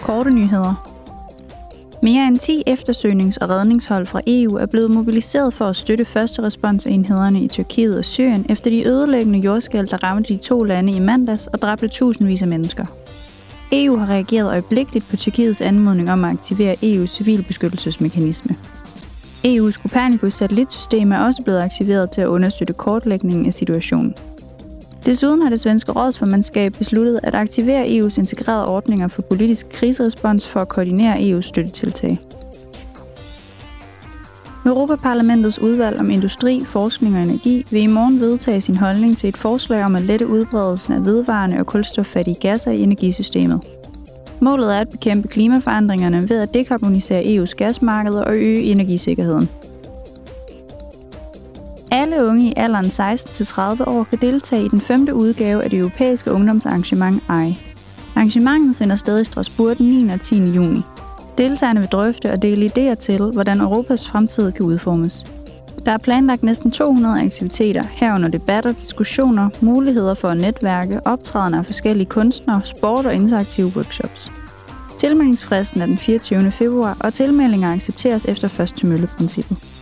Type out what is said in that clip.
Korte nyheder. Mere end 10 eftersøgnings- og redningshold fra EU er blevet mobiliseret for at støtte første responsenhederne i Tyrkiet og Syrien efter de ødelæggende jordskælv, der ramte de to lande i mandags og dræbte tusindvis af mennesker. EU har reageret øjeblikkeligt på Tyrkiets anmodning om at aktivere EU's civilbeskyttelsesmekanisme. EU's Copernicus-satellitsystem er også blevet aktiveret til at understøtte kortlægningen af situationen. Desuden har det svenske rådsformandskab besluttet at aktivere EU's integrerede ordninger for politisk kriserespons for at koordinere EU's støttetiltag. Europaparlamentets udvalg om industri, forskning og energi vil i morgen vedtage sin holdning til et forslag om at lette udbredelsen af vedvarende og kulstoffattige gasser i energisystemet. Målet er at bekæmpe klimaforandringerne ved at dekarbonisere EU's gasmarked og øge energisikkerheden. Alle unge i alderen 16-30 år kan deltage i den femte udgave af det europæiske ungdomsarrangement EI. Arrangementet finder sted i Strasbourg den 9. og 10. juni. Deltagerne vil drøfte og dele idéer til, hvordan Europas fremtid kan udformes. Der er planlagt næsten 200 aktiviteter, herunder debatter, diskussioner, muligheder for at netværke, optrædener af forskellige kunstnere, sport og interaktive workshops. Tilmeldingsfristen er den 24. februar, og tilmeldinger accepteres efter først til mølle-princippet.